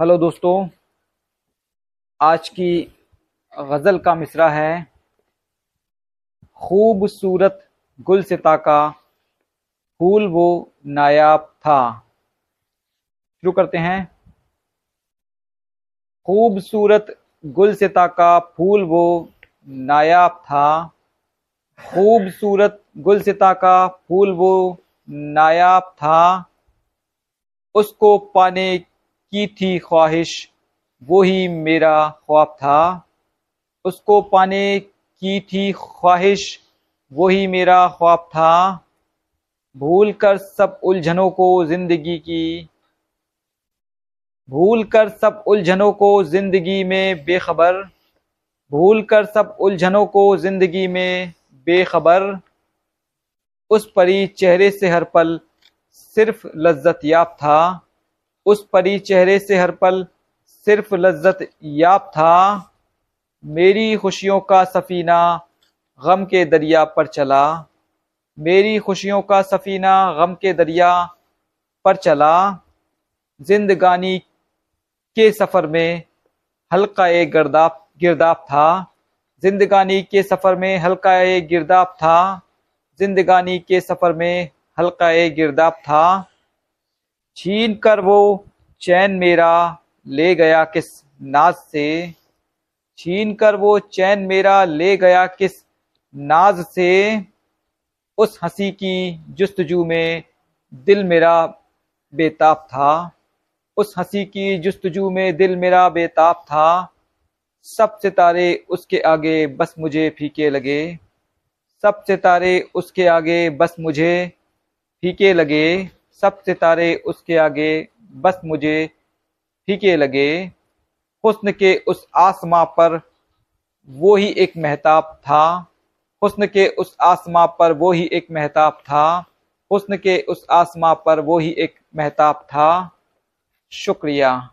Hello दोस्तों, आज की गज़ल का मिसरा है खूबसूरत गुल सिता का फूल वो नायाब था। शुरू करते हैं। खूबसूरत गुल सिता का फूल वो नायाब था। खूबसूरत गुल सिता का फूल वो नायाब था। उसको पाने की थी ख्वाहिश वही मेरा ख्वाब था। उसको पाने की थी ख्वाहिश वही मेरा ख्वाब था। भूल कर सब उलझनों को ज़िंदगी की, भूल कर सब उलझनों को ज़िंदगी में बेखबर, भूल कर सब उलझनों को ज़िंदगी में बेखबर। उस परी चेहरे से हर पल सिर्फ़ लज्जत याब था। उस परी चेहरे से हर पल सिर्फ़ लज्जत याब था। मेरी खुशियों का सफीना गम के दरिया पर चला। मेरी खुशियों का सफीना गम के दरिया पर चला। जिंदगानी के सफ़र में हल्का एक गिरदाप गिरदाप था। जिंदगानी के सफ़र में हल्का एक गिरदाप था। जिंदगानी के सफ़र में हल्का एक गिरदाप था। छीन कर वो चैन मेरा ले गया किस नाज से? छीन कर वो चैन मेरा ले गया किस नाज से? उस हँसी की जस्तजू में दिल मेरा बेताब था। उस हँसी की जस्तजू में दिल मेरा बेताब था। सब सितारे उसके आगे बस मुझे फीके लगे। सब सितारे उसके आगे बस मुझे फीके लगे। सब सितारे उसके आगे, बस मुझे फीके लगे। हुस्न के उस आसमां पर वो ही एक महताब था। हुस्न के उस आसमां पर वो ही एक महताब था। हुस्न के उस आसमां पर वो ही एक महताब था। शुक्रिया।